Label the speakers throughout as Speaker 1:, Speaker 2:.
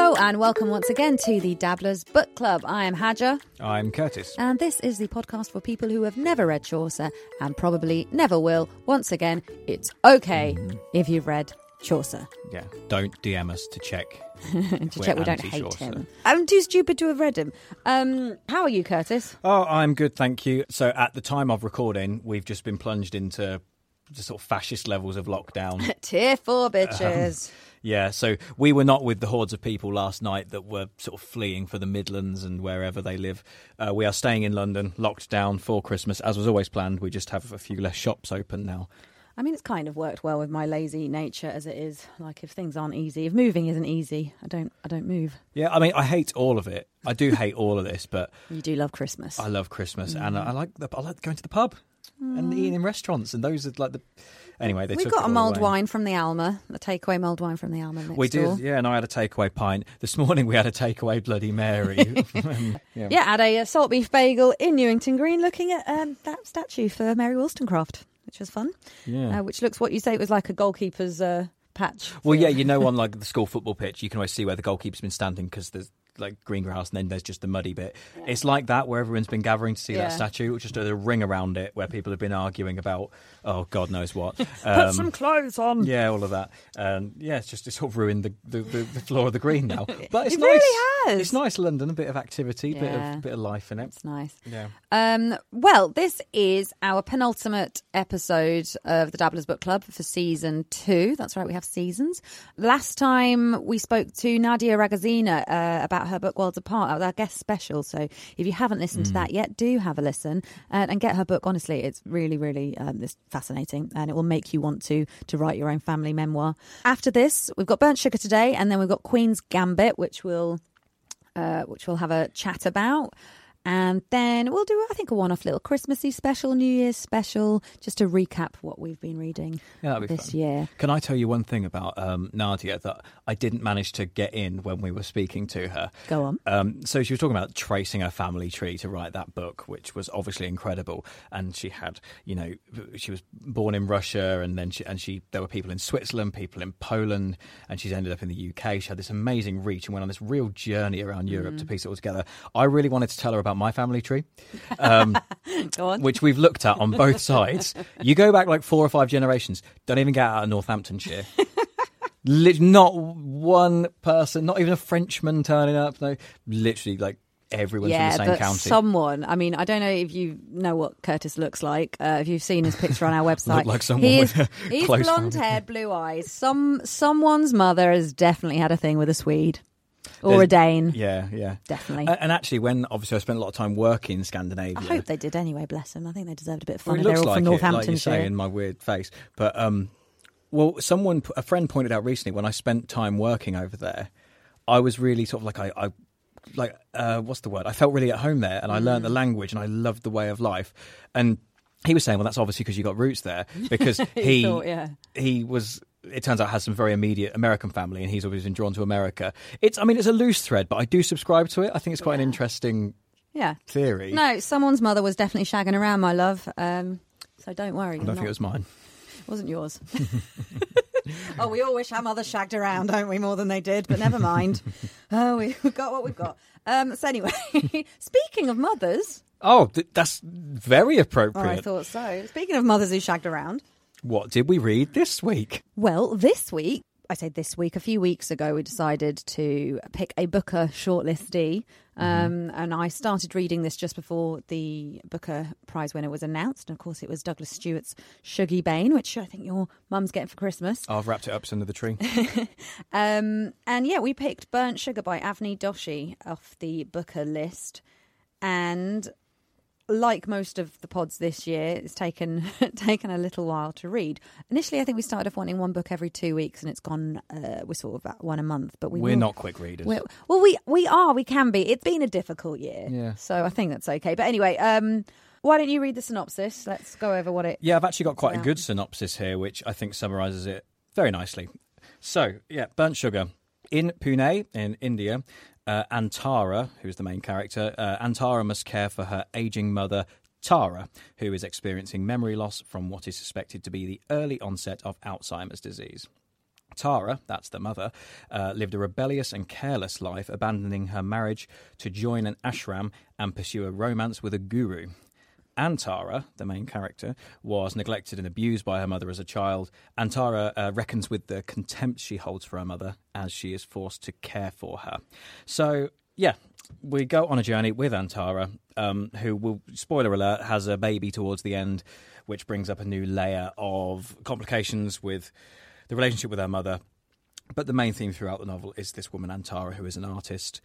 Speaker 1: Hello and welcome once again to the Dabblers Book Club. I am Hadja,
Speaker 2: I'm Curtis.
Speaker 1: and this is the podcast for people who have never read Chaucer and probably never will. Once again, it's okay if you've read Chaucer.
Speaker 2: Yeah, don't DM us to check.
Speaker 1: to check we don't hate him. I'm too stupid to have read him. Um, how are you, Curtis?
Speaker 2: Oh, I'm good, thank you. So, at the time of recording, we've just been plunged into sort of fascist levels of lockdown.
Speaker 1: Tier four bitches.
Speaker 2: yeah, so we were not with the hordes of people last night that were sort of fleeing for the Midlands and wherever they live. Uh, we are staying in London, locked down for Christmas, as was always planned. We just have a few less shops open now.
Speaker 1: I mean, it's kind of worked well with my lazy nature as it is. Like, if things aren't easy, if moving isn't easy, I don't, I don't move.
Speaker 2: Yeah, I mean, I hate all of it. I do hate all of this, but
Speaker 1: You do love Christmas.
Speaker 2: I love Christmas, and
Speaker 1: Mm.
Speaker 2: I like the, I like going to the pub and eating in restaurants, and those are like the. Anyway, they
Speaker 1: We've
Speaker 2: took
Speaker 1: got a mulled
Speaker 2: away.
Speaker 1: wine from the Alma, a takeaway mulled wine from the Alma next
Speaker 2: We
Speaker 1: door.
Speaker 2: did, yeah, and I had a takeaway pint. This morning we had a takeaway Bloody Mary. yeah.
Speaker 1: Yeah, had a uh, salt beef bagel in Newington Green, looking at um, that statue for Mary Wollstonecraft, which was fun.
Speaker 2: Yeah.
Speaker 1: Uh, which looks what you say it was like a goalkeeper's uh, patch.
Speaker 2: Well, yeah, you know, on like the school football pitch, you can always see where the goalkeeper's been standing because there's like green grass and then there's just the muddy bit. It's like that where everyone's been gathering to see
Speaker 1: Yeah.
Speaker 2: that statue, which just a ring around it where people have been arguing about, oh, God knows what.
Speaker 1: Put
Speaker 2: Um,
Speaker 1: some clothes on.
Speaker 2: Yeah, all of that. Um, yeah, it's just it's sort of ruined the, the, the, the floor of the green now. But it's
Speaker 1: It
Speaker 2: nice.
Speaker 1: really has.
Speaker 2: It's nice, London. A bit of activity, bit of bit of life in it.
Speaker 1: It's nice.
Speaker 2: Yeah.
Speaker 1: Um, well, this is our penultimate episode of the Dabblers Book Club for season two. That's right, we have seasons. Last time we spoke to Nadia Ragazzina uh, about her book Worlds Apart, was our guest special. So if you haven't listened to that yet, do have a listen uh, and get her book. Honestly, it's really, really um, it's fascinating and it will make you want to to write your own family memoir. After this, we've got Burnt Sugar today, and then we've got Queen's Gambit, which will uh, which we'll have a chat about. And then we'll do, I think, a one off little Christmassy special, New Year's special, just to recap what we've been reading
Speaker 2: Yeah, be
Speaker 1: this
Speaker 2: fun.
Speaker 1: year.
Speaker 2: Can I tell you one thing about um, Nadia that I didn't manage to get in when we were speaking to her?
Speaker 1: Go on.
Speaker 2: Um, so she was talking about tracing her family tree to write that book, which was obviously incredible. And she had, you know, she was born in Russia, and then she and she there were people in Switzerland, people in Poland, and she's ended up in the UK. She had this amazing reach and went on this real journey around Europe
Speaker 1: Mm.
Speaker 2: to piece it all together. I really wanted to tell her about my family tree. Um, which we've looked at on both sides. You go back like four or five generations, don't even get out of Northamptonshire. Not one person, not even a Frenchman turning up. No, literally like everyone's
Speaker 1: yeah,
Speaker 2: from the same
Speaker 1: but
Speaker 2: county.
Speaker 1: someone. I mean, I don't know if you know what Curtis looks like. Uh, if you've seen his picture on our website,
Speaker 2: like someone
Speaker 1: he's,
Speaker 2: with
Speaker 1: he's blonde
Speaker 2: family.
Speaker 1: haired, blue eyes. Some someone's mother has definitely had a thing with a Swede or a
Speaker 2: There's-
Speaker 1: Dane.
Speaker 2: Yeah, yeah,
Speaker 1: Definitely.
Speaker 2: A- And actually, when obviously I spent a lot of time working in Scandinavia,
Speaker 1: I hope they did anyway. Bless them. I think they deserved a bit of
Speaker 2: Well,
Speaker 1: fun. if they're all
Speaker 2: like
Speaker 1: from
Speaker 2: it, like
Speaker 1: Northamptonshire.
Speaker 2: say in my weird face. But um, well, someone, a friend pointed out recently when I spent time working over there, I was really sort of like I, I like uh, what's the word? I felt really at home there, and I learned
Speaker 1: Mm.
Speaker 2: the language, and I loved the way of life. And he was saying, well, that's obviously because you got roots there, because he
Speaker 1: thought, yeah.
Speaker 2: he was. It turns out has some very immediate American family, and he's always been drawn to America. It's, I mean, it's a loose thread, but I do subscribe to it. I think it's quite an interesting
Speaker 1: Yeah.
Speaker 2: theory.
Speaker 1: No, someone's mother was definitely shagging around, my love. Um, so don't worry.
Speaker 2: I don't think it was mine.
Speaker 1: It wasn't yours. oh, we all wish our mothers shagged around, don't we? More than they did, but never mind. oh, we- we've got what we've got. Um, so anyway, speaking of mothers,
Speaker 2: Oh, th- that's very
Speaker 1: oh,
Speaker 2: appropriate.
Speaker 1: I thought so. Speaking of mothers who shagged around,
Speaker 2: What did we read this week?
Speaker 1: well, this week. I say this week, a few weeks ago, we decided to pick a Booker shortlistee. Um, And I started reading this just before the Booker Prize winner was announced. And of course, it was Douglas Stuart's Shuggie Bain, which I think your mum's getting for Christmas.
Speaker 2: I've wrapped it up under the tree.
Speaker 1: Um, and yeah, we picked Burnt Sugar by Avni Doshi off the Booker list. And like most of the pods this year, it's taken taken a little while to read. Initially, I think we started off wanting one book every two weeks, and it's gone. Uh, we're sort of at one a month, but we
Speaker 2: We're
Speaker 1: will-
Speaker 2: not quick readers.
Speaker 1: we're, well, we we are. We can be. It's been a difficult year,
Speaker 2: Yeah.
Speaker 1: So I think that's okay. But anyway, um, why don't you read the synopsis? Let's go over what it.
Speaker 2: Yeah, I've actually got quite a good synopsis here, which I think summarises it very nicely. So, yeah, burnt sugar. In Pune, in India, uh, Antara, who's the main character, uh, Antara must care for her aging mother, Tara, who is experiencing memory loss from what is suspected to be the early onset of Alzheimer's disease. Tara, that's the mother, uh, lived a rebellious and careless life, abandoning her marriage to join an ashram and pursue a romance with a guru. Antara, the main character, was neglected and abused by her mother as a child. Antara uh, reckons with the contempt she holds for her mother as she is forced to care for her. So, yeah, we go on a journey with Antara, um, who will, spoiler alert, has a baby towards the end, which brings up a new layer of complications with the relationship with her mother. But the main theme throughout the novel is this woman, Antara, who is an artist,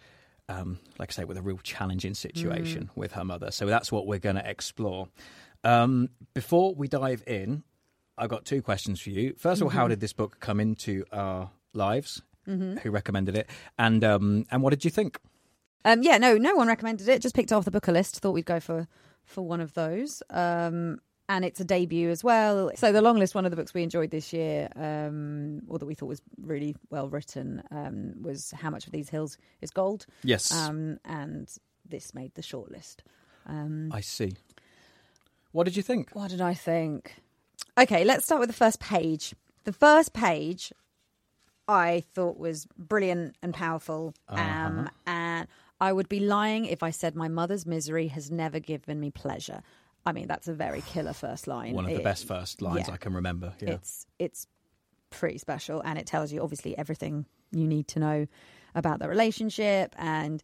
Speaker 2: um, like I say, with a real challenging situation with her mother. So that's what we're going to explore. Um, before we dive in, I've got two questions for you. First of all, how did this book come into our lives? Who recommended it? And um, and what did you think?
Speaker 1: Um, yeah, no, no one recommended it. Just picked it off the Booker list. Thought we'd go for for one of those. Um, and it's a debut as well. So the long list, one of the books we enjoyed this year, um, or that we thought was really well written, um, was "How Much of These Hills Is Gold,"
Speaker 2: Yes,
Speaker 1: um, and this made the shortlist. Um,
Speaker 2: I see. What did you think?
Speaker 1: what did I think? Okay, let's start with the first page. The first page I thought was brilliant and powerful. Um, and I would be lying if I said my mother's misery has never given me pleasure. I mean, that's a very killer first line.
Speaker 2: One of the
Speaker 1: It-
Speaker 2: best first lines
Speaker 1: yeah.
Speaker 2: I can remember. Yeah.
Speaker 1: It's it's pretty special, and it tells you obviously everything you need to know about the relationship, and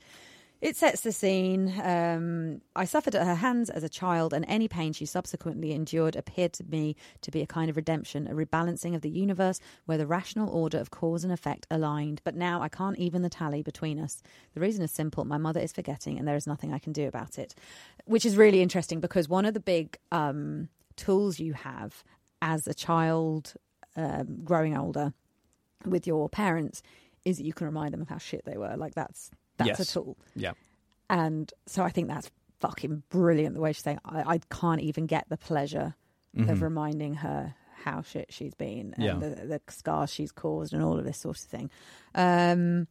Speaker 1: it sets the scene. Um, I suffered at her hands as a child, and any pain she subsequently endured appeared to me to be a kind of redemption, a rebalancing of the universe where the rational order of cause and effect aligned. But now I can't even the tally between us. The reason is simple: my mother is forgetting, and there is nothing I can do about it. Which is really interesting because one of the big um, tools you have as a child um, growing older with your parents is that you can remind them of how shit they were. Like that's that's
Speaker 2: Yes.
Speaker 1: a tool.
Speaker 2: yeah.
Speaker 1: And so I think that's fucking brilliant the way she's saying I, I can't even get the pleasure of reminding her how shit she's been and
Speaker 2: Yeah.
Speaker 1: the, the scars she's caused and all of this sort of thing. Um,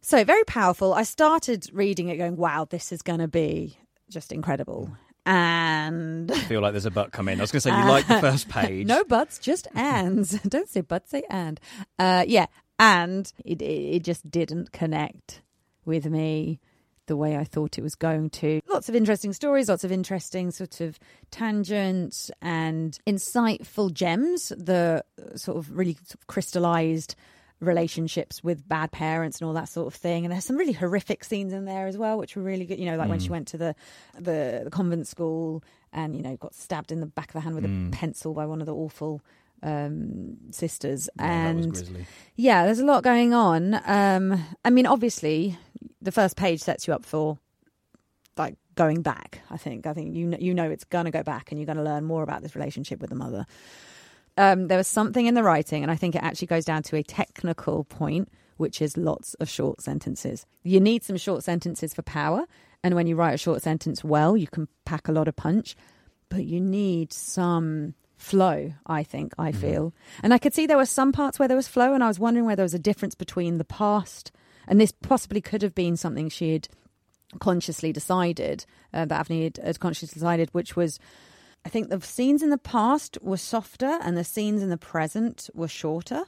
Speaker 1: so very powerful. I started reading it going, wow, this is going to be just incredible. And
Speaker 2: I feel like there's a butt come in. I was going to say you like the first page.
Speaker 1: no buts, just ands. Don't say but, say and. Uh, yeah, and it, it it just didn't connect with me the way I thought it was going to. Lots of interesting stories, lots of interesting sort of tangents and insightful gems. The uh, sort of really sort of crystallized relationships with bad parents and all that sort of thing. And there's some really horrific scenes in there as well, which were really good. You know, like when she went to the, the the convent school and you know got stabbed in the back of the hand with a pencil by one of the awful um sisters
Speaker 2: Yeah,
Speaker 1: and yeah there's a lot going on. Um i mean obviously the first page sets you up for like going back i think. I think you know, you know it's going to go back and you're going to learn more about this relationship with the mother. Um there was something in the writing and i think it actually goes down to a technical point which is lots of short sentences. You need some short sentences for power and when you write a short sentence well you can pack a lot of punch but you need some flow i think i feel and i could see there were some parts where there was flow and i was wondering where there was a difference between the past and this possibly could have been something she had consciously decided uh, that Avni had, had consciously decided, which was. I think the scenes in the past were softer and the scenes in the present were shorter.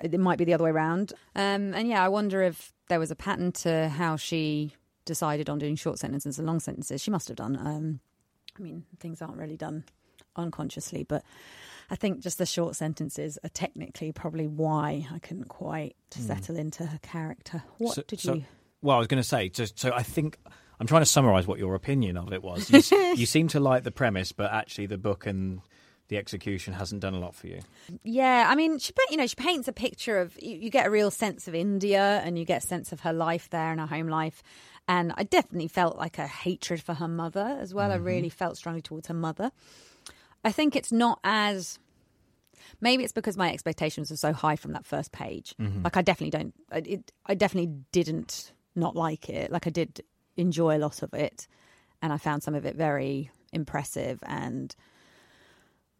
Speaker 1: It might be the other way around. Um, and yeah, I wonder if there was a pattern to how she decided on doing short sentences and long sentences. She must have done. Um, I mean, things aren't really done unconsciously, but I think just the short sentences are technically probably why I couldn't quite hmm. settle into her character. What
Speaker 2: So-
Speaker 1: did
Speaker 2: so-
Speaker 1: you?
Speaker 2: Well, I was going to say, just so I think I'm trying to summarise what your opinion of it was. You, you seem to like the premise, but actually the book and the execution hasn't done a lot for you.
Speaker 1: Yeah, I mean, she you know she paints a picture of you, you get a real sense of India and you get a sense of her life there and her home life. And I definitely felt like a hatred for her mother as well. I mm-hmm. really felt strongly towards her mother. I think it's not as maybe it's because my expectations were so high from that first page. Like I definitely don't. I, it, I definitely didn't not like it. Like I did enjoy a lot of it, and I found some of it very impressive and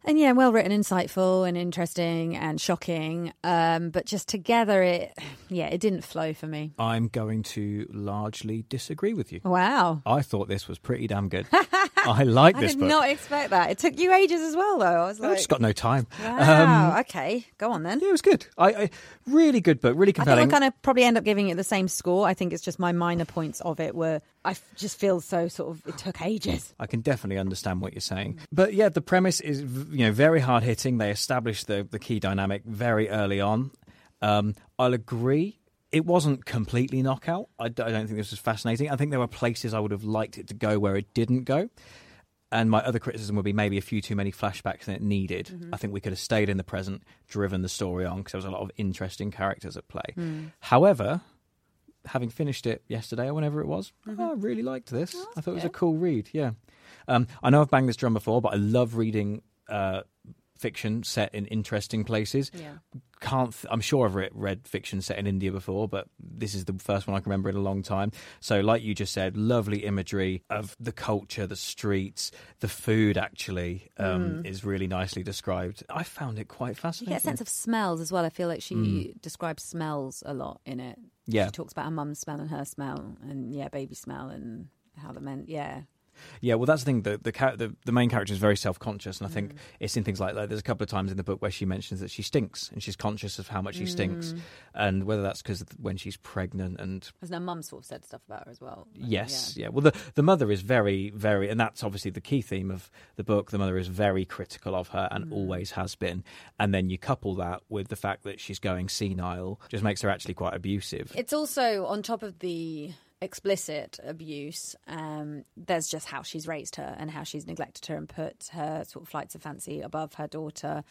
Speaker 1: and yeah, well written, insightful, and interesting, and shocking. Um, but just together, it yeah, it didn't flow for me.
Speaker 2: I'm going to largely disagree with you.
Speaker 1: Wow,
Speaker 2: I thought this was pretty damn good. I like
Speaker 1: I
Speaker 2: this
Speaker 1: did
Speaker 2: book.
Speaker 1: not expect that. It took you ages as well, though. I was like, I've
Speaker 2: just got no time.
Speaker 1: wow,
Speaker 2: Um,
Speaker 1: okay, go on then.
Speaker 2: yeah, it was good. I, I really good book, really
Speaker 1: I think
Speaker 2: compelling.
Speaker 1: we're going to probably end up giving it the same score. I think it's just my minor points of it were I just feel so sort of it took ages.
Speaker 2: I can definitely understand what you're saying. But yeah, the premise is you know very hard hitting. They establish the the key dynamic very early on. Um, I'll agree. It wasn't completely knockout. I don't think this was fascinating. I think there were places I would have liked it to go where it didn't go. And my other criticism would be maybe a few too many flashbacks than it needed. I think we could have stayed in the present, driven the story on because there was a lot of interesting characters at play. However, having finished it yesterday or whenever it was, I really liked this. I thought it was a cool read. Yeah, um, I know I've banged this drum before, but I love reading uh, fiction set in interesting places.
Speaker 1: Yeah.
Speaker 2: Can't. Th- I'm sure I've re- read fiction set in India before, but this is the first one I can remember in a long time. So, like you just said, lovely imagery of the culture, the streets, the food. Actually, um, is really nicely described. I found it quite
Speaker 1: You
Speaker 2: fascinating.
Speaker 1: get a sense of smells as well. I feel like she
Speaker 2: Mm.
Speaker 1: describes smells a lot in it.
Speaker 2: Yeah.
Speaker 1: she talks about her mum's smell and her smell, and yeah, baby smell, and how the men. Yeah,
Speaker 2: Yeah, well, that's the thing. The the the, the main character is very self conscious, and I
Speaker 1: Mm.
Speaker 2: think it's in things like that. There's a couple of times in the book where she mentions that she stinks, and she's conscious of how much she
Speaker 1: Mm.
Speaker 2: stinks, and whether that's because when she's pregnant and
Speaker 1: because her mum sort of said stuff about her as well. Like,
Speaker 2: Yes, yeah. Well, the the mother is very, very, and that's obviously the key theme of the book. The mother is very critical of her and always has been. And then you couple that with the fact that she's going senile, just makes her actually quite abusive.
Speaker 1: It's also on top of the explicit abuse. Um, there's just how she's raised her and how she's neglected her and put her sort of flights of fancy above her daughter.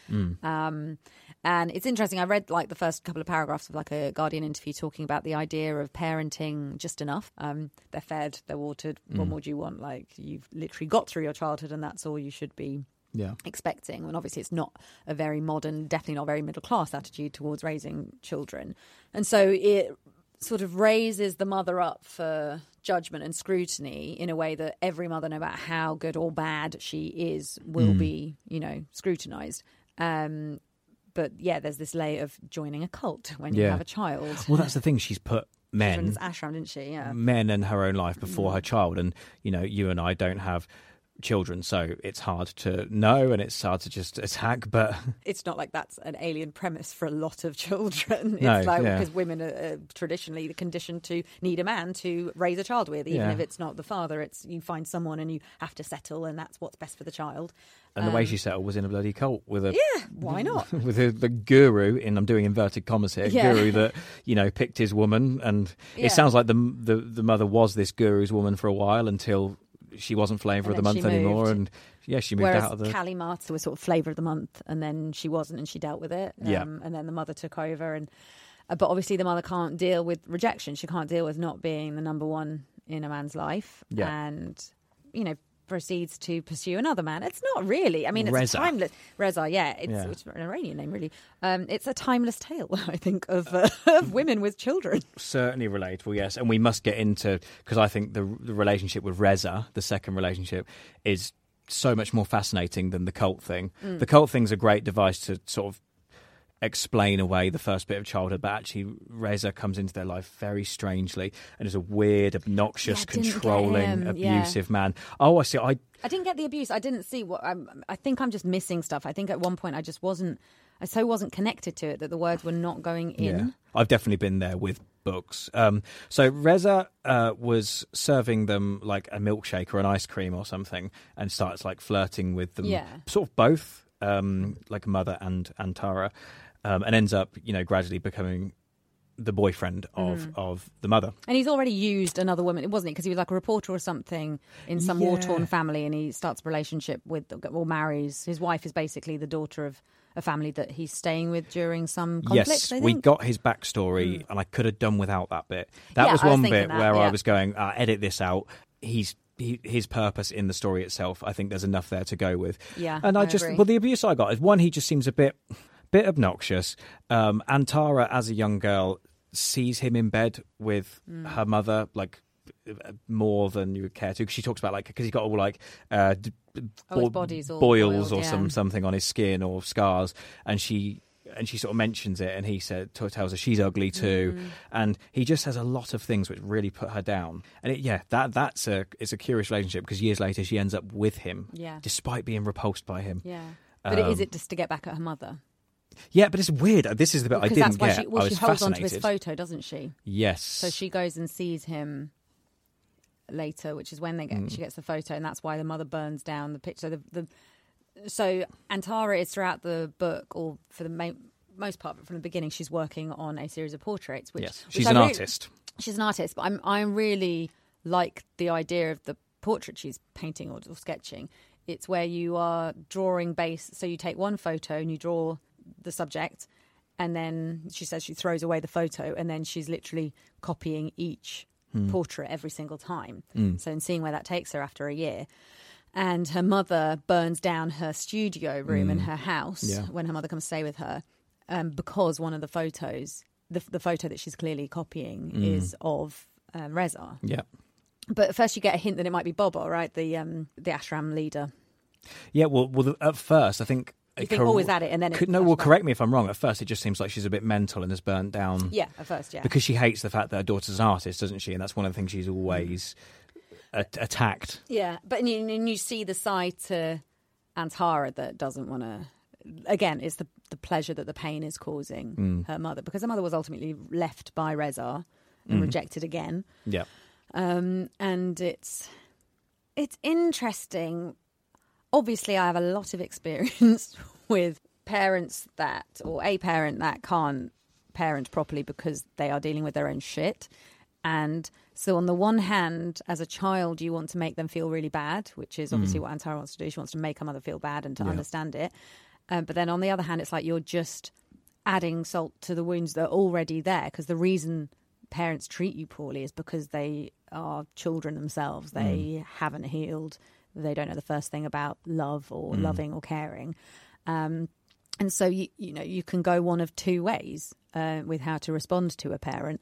Speaker 1: Um, and it's interesting. I read like the first couple of paragraphs of like a Guardian interview talking about the idea of parenting just enough. Um, they're fed, they're watered. What more do you want? Like you've literally got through your childhood, and that's all you should be
Speaker 2: yeah.
Speaker 1: expecting. And obviously, it's not a very modern, definitely not very middle class attitude towards raising children. And so it sort of raises the mother up for judgment and scrutiny in a way that every mother, no matter how good or bad she is, will be, you know, scrutinized. Um, but yeah, there's this layer of joining a cult when you have a child.
Speaker 2: Well, that's the thing. She's put men,
Speaker 1: ashram, didn't she? Yeah.
Speaker 2: men and her own life before her child, and you know, you and I don't have children, so it's hard to know and it's hard to just attack. But
Speaker 1: it's not like that's an alien premise for a lot of children. It's
Speaker 2: No,
Speaker 1: like
Speaker 2: yeah.
Speaker 1: because women are traditionally conditioned to need a man to raise a child with, even
Speaker 2: Yeah.
Speaker 1: if it's not the father. It's you find someone and you have to settle, and that's what's best for the child.
Speaker 2: and the way she settled was in a bloody cult with a
Speaker 1: Um, Yeah, why not?
Speaker 2: with the, the guru in I'm doing inverted commas here
Speaker 1: Yeah.
Speaker 2: guru that you know picked his woman and it sounds like the, the the mother was this guru's woman for a while until she wasn't flavour of the month anymore
Speaker 1: moved.
Speaker 2: and yeah she moved
Speaker 1: Whereas
Speaker 2: out of the
Speaker 1: Kali Mata was sort of flavour of the month, and then she wasn't, and she dealt with it.
Speaker 2: Yeah.
Speaker 1: Um, and then the mother took over, and uh, but obviously the mother can't deal with rejection. She can't deal with not being the number one in a man's life,
Speaker 2: Yeah.
Speaker 1: and you know proceeds to pursue another man. It's not really. I mean, it's
Speaker 2: Reza.
Speaker 1: timeless Reza. Yeah, it's,
Speaker 2: Yeah.
Speaker 1: it's an Iranian name, really. Um, it's a timeless tale, I think, of, uh, of women with children.
Speaker 2: certainly relatable yes and we must get into because I think the the relationship with Reza the second relationship is so much more fascinating than the cult thing
Speaker 1: Mm.
Speaker 2: the cult thing's a great device to sort of explain away the first bit of childhood, but actually Reza comes into their life very strangely and is a weird, obnoxious,
Speaker 1: Yeah, I didn't get
Speaker 2: controlling,
Speaker 1: him, yeah.
Speaker 2: abusive man. Oh, I see. I
Speaker 1: I didn't get the abuse. I didn't see what. I'm, I think I'm just missing stuff. I think at one point I just wasn't. I so wasn't connected to it that the words were not going in.
Speaker 2: Yeah, I've definitely been there with books. Um, so Reza uh, was serving them like a milkshake or an ice cream or something, and starts like flirting with them.
Speaker 1: Yeah.
Speaker 2: sort of both, um, like mother and and Tara, um, and ends up you know gradually becoming the boyfriend of
Speaker 1: Mm.
Speaker 2: of the mother.
Speaker 1: And he's already used another woman, wasn't he? Because he was like a reporter or something in some
Speaker 2: Yeah.
Speaker 1: war torn family, and he starts a relationship with or marries. His wife is basically the daughter of a family that he's staying with during some conflict.
Speaker 2: yes, we got his backstory, and I could have done without that bit. That
Speaker 1: Yeah,
Speaker 2: was
Speaker 1: I was
Speaker 2: one bit
Speaker 1: that,
Speaker 2: where I was going, uh, edit this out. He's he, his purpose in the story itself. I think there's enough there to go with.
Speaker 1: Yeah,
Speaker 2: and I,
Speaker 1: I
Speaker 2: just
Speaker 1: agree.
Speaker 2: well, the abuse I got is one. He just seems a bit bit obnoxious. Um, and Tara, as a young girl, sees him in bed with
Speaker 1: Mm.
Speaker 2: her mother, like uh, more than you would care to. Cause she talks about like because he's got all like uh, d-
Speaker 1: Oh, his body's all
Speaker 2: boils
Speaker 1: boiled,
Speaker 2: or
Speaker 1: yeah.
Speaker 2: some something on his skin or scars, and she. And she sort of mentions it, and he said, t- tells her she's ugly too,
Speaker 1: Mm.
Speaker 2: and he just has a lot of things which really put her down. And it, yeah, that that's a it's a curious relationship because years later she ends up with him,
Speaker 1: Yeah.
Speaker 2: despite being repulsed by him.
Speaker 1: Yeah, but it is
Speaker 2: Um,
Speaker 1: it just to get back at her mother?
Speaker 2: Yeah, but it's weird. This is the bit I didn't
Speaker 1: that's why
Speaker 2: get.
Speaker 1: she well
Speaker 2: I
Speaker 1: she holds onto
Speaker 2: fascinated.
Speaker 1: his photo, doesn't she?
Speaker 2: Yes.
Speaker 1: So she goes and sees him later, which is when they get
Speaker 2: Mm.
Speaker 1: she gets the photo, and that's why the mother burns down the picture. So the, the so Antara is throughout the book, or for the main, most part it from the beginning, she's working on a series of portraits. Which,
Speaker 2: yes, she's
Speaker 1: I
Speaker 2: an
Speaker 1: really-
Speaker 2: artist.
Speaker 1: She's an artist, but I'm I really like the idea of the portrait she's painting or, or sketching. It's where you are drawing base. So you take one photo and you draw the subject, and then she says she throws away the photo, and then she's literally copying each portrait every single time. So, and seeing where that takes her after a year. And her mother burns down her studio room in her house
Speaker 2: Yeah.
Speaker 1: when her mother comes to stay with her, um, because one of the photos, the, the photo that she's clearly copying, is of um, Reza.
Speaker 2: Yeah.
Speaker 1: But first, you get a hint that it might be Bobo, right? The um, the ashram leader.
Speaker 2: Yeah, well, well, at first I think.
Speaker 1: You think, oh, is that it? And then it
Speaker 2: Could- no, well,
Speaker 1: flashback.
Speaker 2: correct me if I'm wrong. At first, it just seems like she's a bit mental and has burnt down.
Speaker 1: Yeah, at first, yeah.
Speaker 2: Because she hates the fact that her daughter's an artist, doesn't she? And that's one of the things she's always a- attacked.
Speaker 1: Yeah, but and you, and you see the side to Antara that doesn't want to. Again, it's the the pleasure that the pain is causing
Speaker 2: Mm.
Speaker 1: her mother because her mother was ultimately left by Reza and
Speaker 2: Mm-hmm.
Speaker 1: rejected again.
Speaker 2: Yeah.
Speaker 1: Um, and it's it's interesting. Obviously, I have a lot of experience with parents that, or a parent that can't parent properly because they are dealing with their own shit. And so, on the one hand, as a child, you want to make them feel really bad, which is obviously what Antara wants to do. She wants to make her mother feel bad and to
Speaker 2: Yeah.
Speaker 1: understand it. Um, but then on the other hand, it's like you're just adding salt to the wounds that are already there because the reason parents treat you poorly is because they are children themselves. They haven't healed. They don't know the first thing about love or loving or caring. Um, and so you you know you can go one of two ways uh, with how to respond to a parent.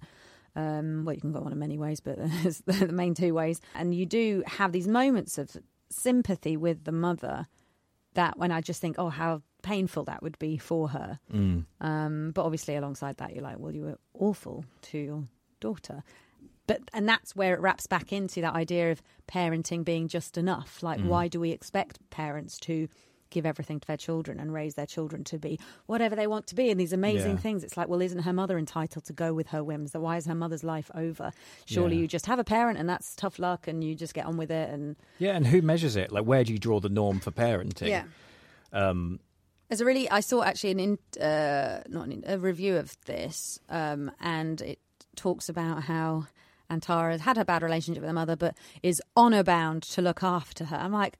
Speaker 1: Um, well, you can go one of many ways, but the main two ways. And you do have these moments of sympathy with the mother that when I just think, oh, how painful that would be for her. Um, but obviously, alongside that, you're like, well, you were awful to your daughter. But and that's where it wraps back into that idea of parenting being just enough. Like, why do we expect parents to give everything to their children and raise their children to be whatever they want to be and these amazing
Speaker 2: Yeah.
Speaker 1: things? It's like, well, isn't her mother entitled to go with her whims? Why is her mother's life over? Surely
Speaker 2: Yeah.
Speaker 1: you just have a parent and that's tough luck and you just get on with it and
Speaker 2: Yeah, and who measures it? Like, where do you draw the norm for parenting? Um,
Speaker 1: There's a really I saw actually an in, uh, not an in, a review of this, um, and it talks about how Antara has had a bad relationship with her mother, but is honor bound to look after her. I'm like,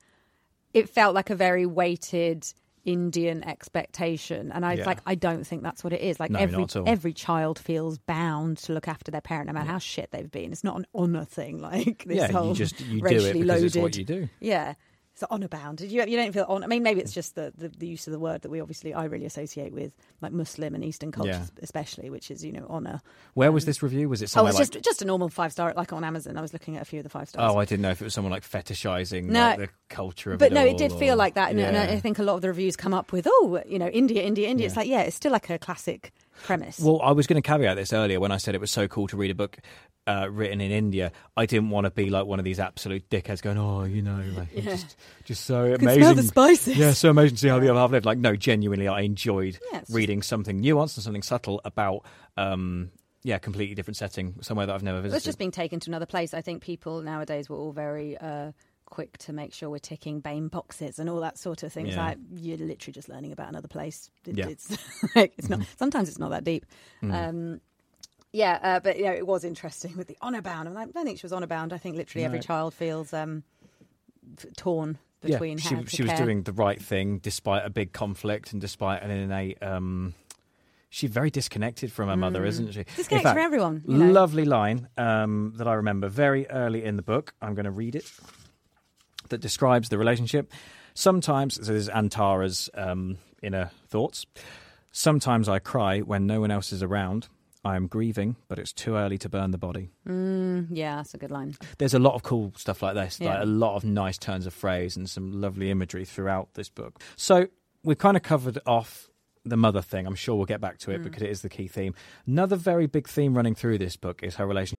Speaker 1: it felt like a very weighted Indian expectation, and I was
Speaker 2: Yeah.
Speaker 1: like, I don't think that's what it is. Like
Speaker 2: No,
Speaker 1: every
Speaker 2: not at all.
Speaker 1: every child feels bound to look after their parent, no matter how shit they've been. It's not an honor thing like this
Speaker 2: yeah,
Speaker 1: whole
Speaker 2: you just you do it
Speaker 1: racially
Speaker 2: because
Speaker 1: loaded.
Speaker 2: it's what you do.
Speaker 1: Yeah. It's honor bound. You you don't feel on. I mean, maybe it's just the, the, the use of the word that we obviously I really associate with like Muslim and Eastern cultures,
Speaker 2: Yeah.
Speaker 1: especially, which is you know honor.
Speaker 2: Where was um, this review? Was it
Speaker 1: Oh,
Speaker 2: somewhere
Speaker 1: it's
Speaker 2: like?
Speaker 1: just just a normal five star, like on Amazon. I was looking at a few of the five stars.
Speaker 2: Oh, I didn't know if it was someone like fetishizing
Speaker 1: No.
Speaker 2: like, the culture of
Speaker 1: but
Speaker 2: it.
Speaker 1: no,
Speaker 2: all,
Speaker 1: it did feel like that, and, and I think a lot of the reviews come up with, oh, you know, India, India, India. It's like, yeah, it's still like a classic premise.
Speaker 2: Well, I was going to caveat this earlier when I said it was so cool to read a book uh, written in India. I didn't want to be like one of these absolute dickheads going, "Oh, you know, like,
Speaker 1: Yeah.
Speaker 2: just just so amazing."
Speaker 1: smell the spices.
Speaker 2: Yeah, so amazing to see how the other half lived. Like, no, genuinely, I enjoyed
Speaker 1: Yeah, it's just-
Speaker 2: reading something nuanced and something subtle about. Um, yeah, completely different setting, somewhere that I've never visited.
Speaker 1: it's just being taken to another place. I think people nowadays were all very uh, quick to make sure we're ticking BAME boxes and all that sort of things.
Speaker 2: Yeah.
Speaker 1: Like you're literally just learning about another place. It-
Speaker 2: Yeah. Mm-hmm.
Speaker 1: It's like it's not. Sometimes it's not that deep. Um, yeah, uh, but you know, it was interesting with the honor bound. I'm like, I don't think she was honor bound. I think literally every child feels um, f- torn between
Speaker 2: yeah, she, she was doing the right thing despite a big conflict and despite an innate. Um, she's very disconnected from her mother, isn't she?
Speaker 1: Mm. Disconnected
Speaker 2: fact,
Speaker 1: from everyone, you know.
Speaker 2: Lovely line um, that I remember very early in the book. I'm going to read it. That describes the relationship. Sometimes, so this is Antara's um, inner thoughts. Sometimes I cry when no one else is around. I am grieving, but it's too early to burn the body.
Speaker 1: Mm, yeah, that's a good line.
Speaker 2: There's a lot of cool stuff like this, like
Speaker 1: Yeah.
Speaker 2: a lot of nice turns of phrase and some lovely imagery throughout this book. So we've kind of covered off the mother thing. I'm sure we'll get back to it because it is the key theme. Another very big theme running through this book is her relationship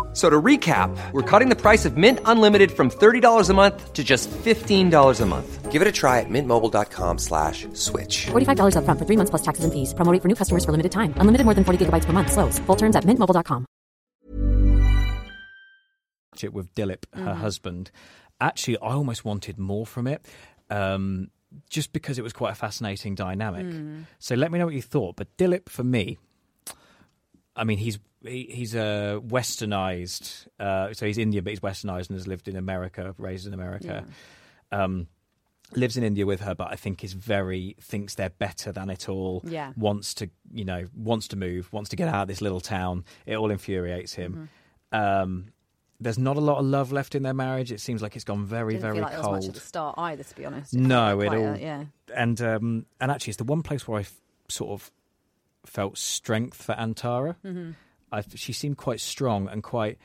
Speaker 3: F- So to recap, we're cutting the price of Mint Unlimited from $30 a month to just $15 a month. Give it a try at mintmobile.com slash switch.
Speaker 4: $45 upfront for three months plus taxes and fees. Promo rate for new customers for limited time. Unlimited more than 40 gigabytes per month. Slows. Full terms at mintmobile.com.
Speaker 2: with Dilip,
Speaker 1: Mm-hmm.
Speaker 2: her husband. Actually, I almost wanted more from it. Um, just because it was quite a fascinating dynamic.
Speaker 1: Mm.
Speaker 2: So let me know what you thought. But Dilip, for me, I mean, he's he, he's a uh, westernized. Uh, so he's Indian, but he's westernized and has lived in America, raised in America. Um, lives in India with her, but I think is very thinks they're better than it all.
Speaker 1: Yeah.
Speaker 2: wants to you know wants to move, wants to get out of this little town. It all infuriates him. Um, there's not a lot of love left in their marriage. It seems like it's gone very,
Speaker 1: Didn't
Speaker 2: very
Speaker 1: feel like was much at
Speaker 2: cold.
Speaker 1: the start either, to be honest.
Speaker 2: No,
Speaker 1: felt
Speaker 2: it all
Speaker 1: a- yeah.
Speaker 2: and um, and actually, it's the one place where I f- sort of felt strength for Antara.
Speaker 1: Mm-hmm.
Speaker 2: I, she seemed quite strong and quite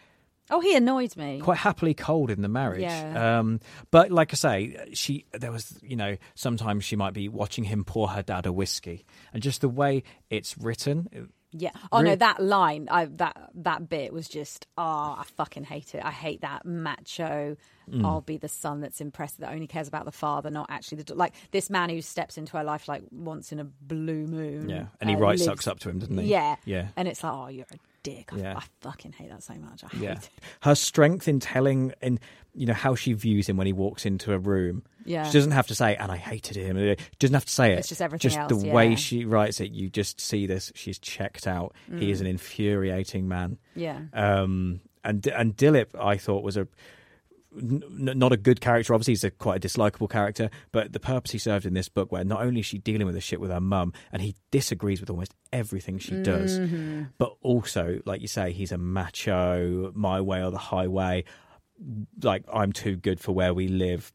Speaker 1: Oh, he annoyed me.
Speaker 2: quite happily cold in the marriage.
Speaker 1: Yeah.
Speaker 2: Um, but like I say, she there was you know sometimes she might be watching him pour her dad a whiskey, and just the way it's written.
Speaker 1: Yeah. Oh no, that line, I, that that bit was just, oh, I fucking hate it. I hate that macho.
Speaker 2: Mm.
Speaker 1: I'll be the son that's impressed that only cares about the father, not actually the like this man who steps into her life like once in a blue moon.
Speaker 2: Yeah, and he
Speaker 1: uh,
Speaker 2: right
Speaker 1: lives-
Speaker 2: sucks up to him, doesn't he?
Speaker 1: Yeah,
Speaker 2: yeah.
Speaker 1: and it's like, oh, you're a dick. I,
Speaker 2: Yeah.
Speaker 1: I fucking hate that so much. I hate
Speaker 2: Yeah,
Speaker 1: it.
Speaker 2: her strength in telling in you know how she views him when he walks into a room.
Speaker 1: Yeah.
Speaker 2: she doesn't have to say, "And I hated him." She doesn't have to say it.
Speaker 1: It's just everything
Speaker 2: Just
Speaker 1: else,
Speaker 2: the way she writes it, you just see this. She's checked out. He
Speaker 1: Mm.
Speaker 2: is an infuriating man.
Speaker 1: Yeah.
Speaker 2: Um, and and Dilip, I thought was a n- n- not a good character. Obviously, he's a quite a dislikable character. But the purpose he served in this book, where not only is she dealing with the shit with her mum, and he disagrees with almost everything she does,
Speaker 1: Mm-hmm.
Speaker 2: but also, like you say, he's a macho, my way or the highway. like I'm too good for where we live.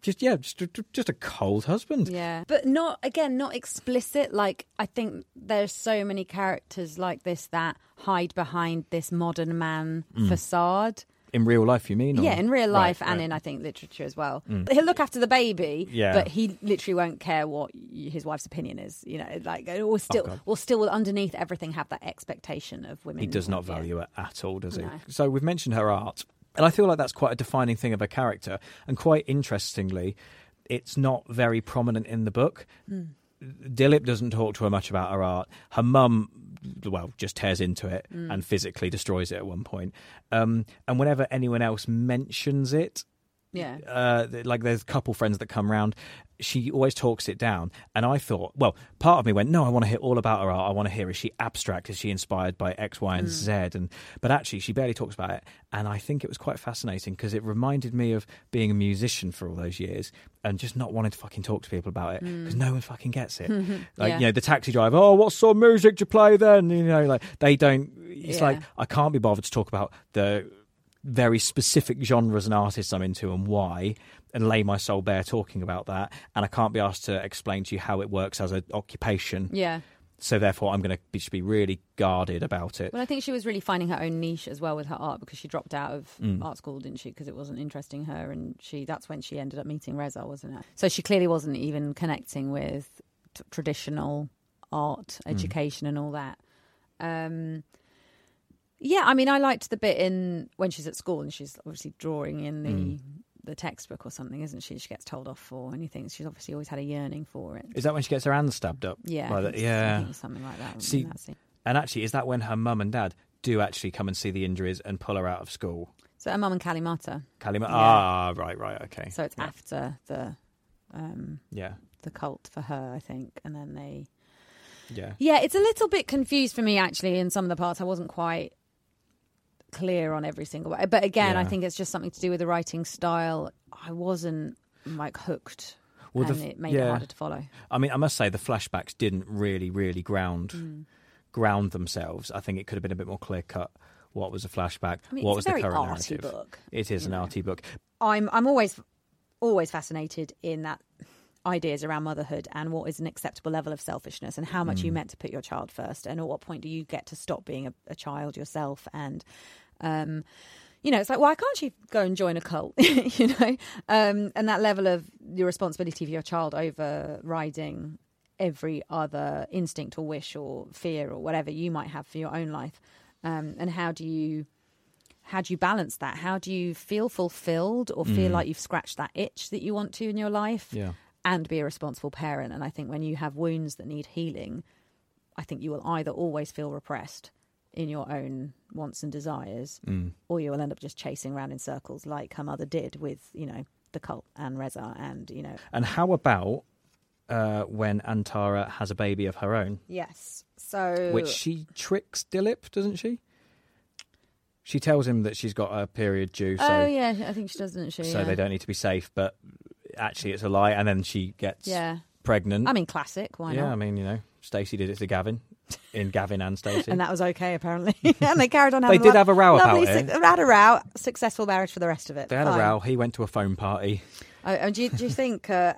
Speaker 2: Just yeah, just just a cold husband.
Speaker 1: Yeah, but not again, not explicit. Like I think there's so many characters like this that hide behind this modern man facade.
Speaker 2: In real life, you mean? or-
Speaker 1: Yeah, in real
Speaker 2: Right,
Speaker 1: life and
Speaker 2: right. Mm.
Speaker 1: in I think literature as well. He'll look after the baby,
Speaker 2: Yeah.
Speaker 1: but he literally won't care what his wife's opinion is. You know, like or still,
Speaker 2: Oh, God.
Speaker 1: or still underneath everything have that expectation of women.
Speaker 2: He does not value it at all, does he?
Speaker 1: No.
Speaker 2: So we've mentioned her art, and I feel like that's quite a defining thing of her character. And quite interestingly, it's not very prominent in the book. Dilip doesn't talk to her much about her art. Her mum, well, just tears into it and physically destroys it at one point. Um, and whenever anyone else mentions it,
Speaker 1: Yeah,
Speaker 2: uh, like there's a couple friends that come round. She always talks it down, and I thought, well, part of me went, no, I want to hear all about her art. I want to hear is she abstract? Is she inspired by X, Y, and Z? And but actually, she barely talks about it, and I think it was quite fascinating because it reminded me of being a musician for all those years and just not wanting to fucking talk to people about it because no one fucking gets it. like
Speaker 1: Yeah.
Speaker 2: you know, the taxi driver, oh, what sort of music do you play then? You know, like they don't. It's
Speaker 1: Yeah.
Speaker 2: like I can't be bothered to talk about the very specific genres and artists I'm into and why, and lay my soul bare talking about that. And I can't be asked to explain to you how it works as an occupation.
Speaker 1: yeah.
Speaker 2: So therefore, I'm going to be, be really guarded about it.
Speaker 1: Well, I think she was really finding her own niche as well with her art because she dropped out of
Speaker 2: Mm.
Speaker 1: art school, didn't she? Because it wasn't interesting her, and she that's when she ended up meeting Reza, wasn't it? So she clearly wasn't even connecting with t- traditional art
Speaker 2: Mm.
Speaker 1: education and all that. Um, yeah, I mean, I liked the bit in when she's at school and she's obviously drawing in the.
Speaker 2: Mm.
Speaker 1: The textbook or something, isn't she? She gets told off for, anything. she's obviously always had a yearning for it.
Speaker 2: Is that when she gets her hand stabbed up?
Speaker 1: Yeah,
Speaker 2: Like
Speaker 1: I
Speaker 2: that?
Speaker 1: think so. I
Speaker 2: yeah.
Speaker 1: something like that.
Speaker 2: See,
Speaker 1: that scene.
Speaker 2: And actually, is that when her mum and dad do actually come and see the injuries and pull her out of school?
Speaker 1: So her mum and Kalimata.
Speaker 2: Kalima.
Speaker 1: Yeah.
Speaker 2: Ah, right, right, okay.
Speaker 1: So it's
Speaker 2: yeah.
Speaker 1: after the um,
Speaker 2: Yeah,
Speaker 1: the cult for her, I think, and then they.
Speaker 2: yeah.
Speaker 1: Yeah, it's a little bit confused for me actually. In some of the parts, I wasn't quite clear on every single way. But again, I think it's just something to do with the writing style. I wasn't like hooked,
Speaker 2: Well,
Speaker 1: and
Speaker 2: f-
Speaker 1: it made it harder to follow.
Speaker 2: I mean, I must say the flashbacks didn't really, really ground
Speaker 1: Mm.
Speaker 2: ground themselves. I think it could have been a bit more clear cut. What was a flashback?
Speaker 1: I mean,
Speaker 2: what was the current
Speaker 1: arty
Speaker 2: narrative?
Speaker 1: book,
Speaker 2: It is an
Speaker 1: know.
Speaker 2: arty book.
Speaker 1: I'm I'm always always fascinated in that ideas around motherhood and what is an acceptable level of selfishness and how much you meant to put your child first and at what point do you get to stop being a, a child yourself and um you know it's like why can't you go and join a cult you know um and that level of your responsibility for your child overriding every other instinct or wish or fear or whatever you might have for your own life um and how do you how do you balance that? How do you feel fulfilled or feel like you've scratched that itch that you want to in your life
Speaker 2: Yeah.
Speaker 1: and be a responsible parent? And I think when you have wounds that need healing, I think you will either always feel repressed in your own wants and desires or you will end up just chasing around in circles like her mother did with, you know, the cult and Reza and, you know.
Speaker 2: And how about uh, when Antara has a baby of her own,
Speaker 1: Yes. So.
Speaker 2: which she tricks Dilip, doesn't she? She tells him that she's got a period due, so
Speaker 1: oh, yeah. I think she does, doesn't she?
Speaker 2: so
Speaker 1: yeah.
Speaker 2: they don't need to be safe. But actually, it's a lie, and then she gets
Speaker 1: Yeah.
Speaker 2: pregnant.
Speaker 1: I mean, classic. Why
Speaker 2: yeah,
Speaker 1: not?
Speaker 2: Yeah, I mean, you know, Stacey did it to Gavin, in Gavin and Stacey.
Speaker 1: And that was okay, apparently. and they carried on
Speaker 2: They did have a row about
Speaker 1: lovely
Speaker 2: it.
Speaker 1: suc- had a row. Successful marriage for the rest of it.
Speaker 2: they had a row. He went to a phone party.
Speaker 1: Oh, and do, you, do you think uh,